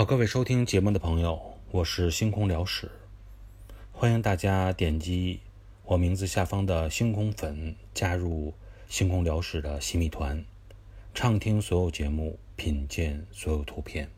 好，各位收听节目的朋友，我是星空聊史，欢迎大家点击我名字下方的星空粉，加入星空聊史的新米团，畅听所有节目，品鉴所有图片。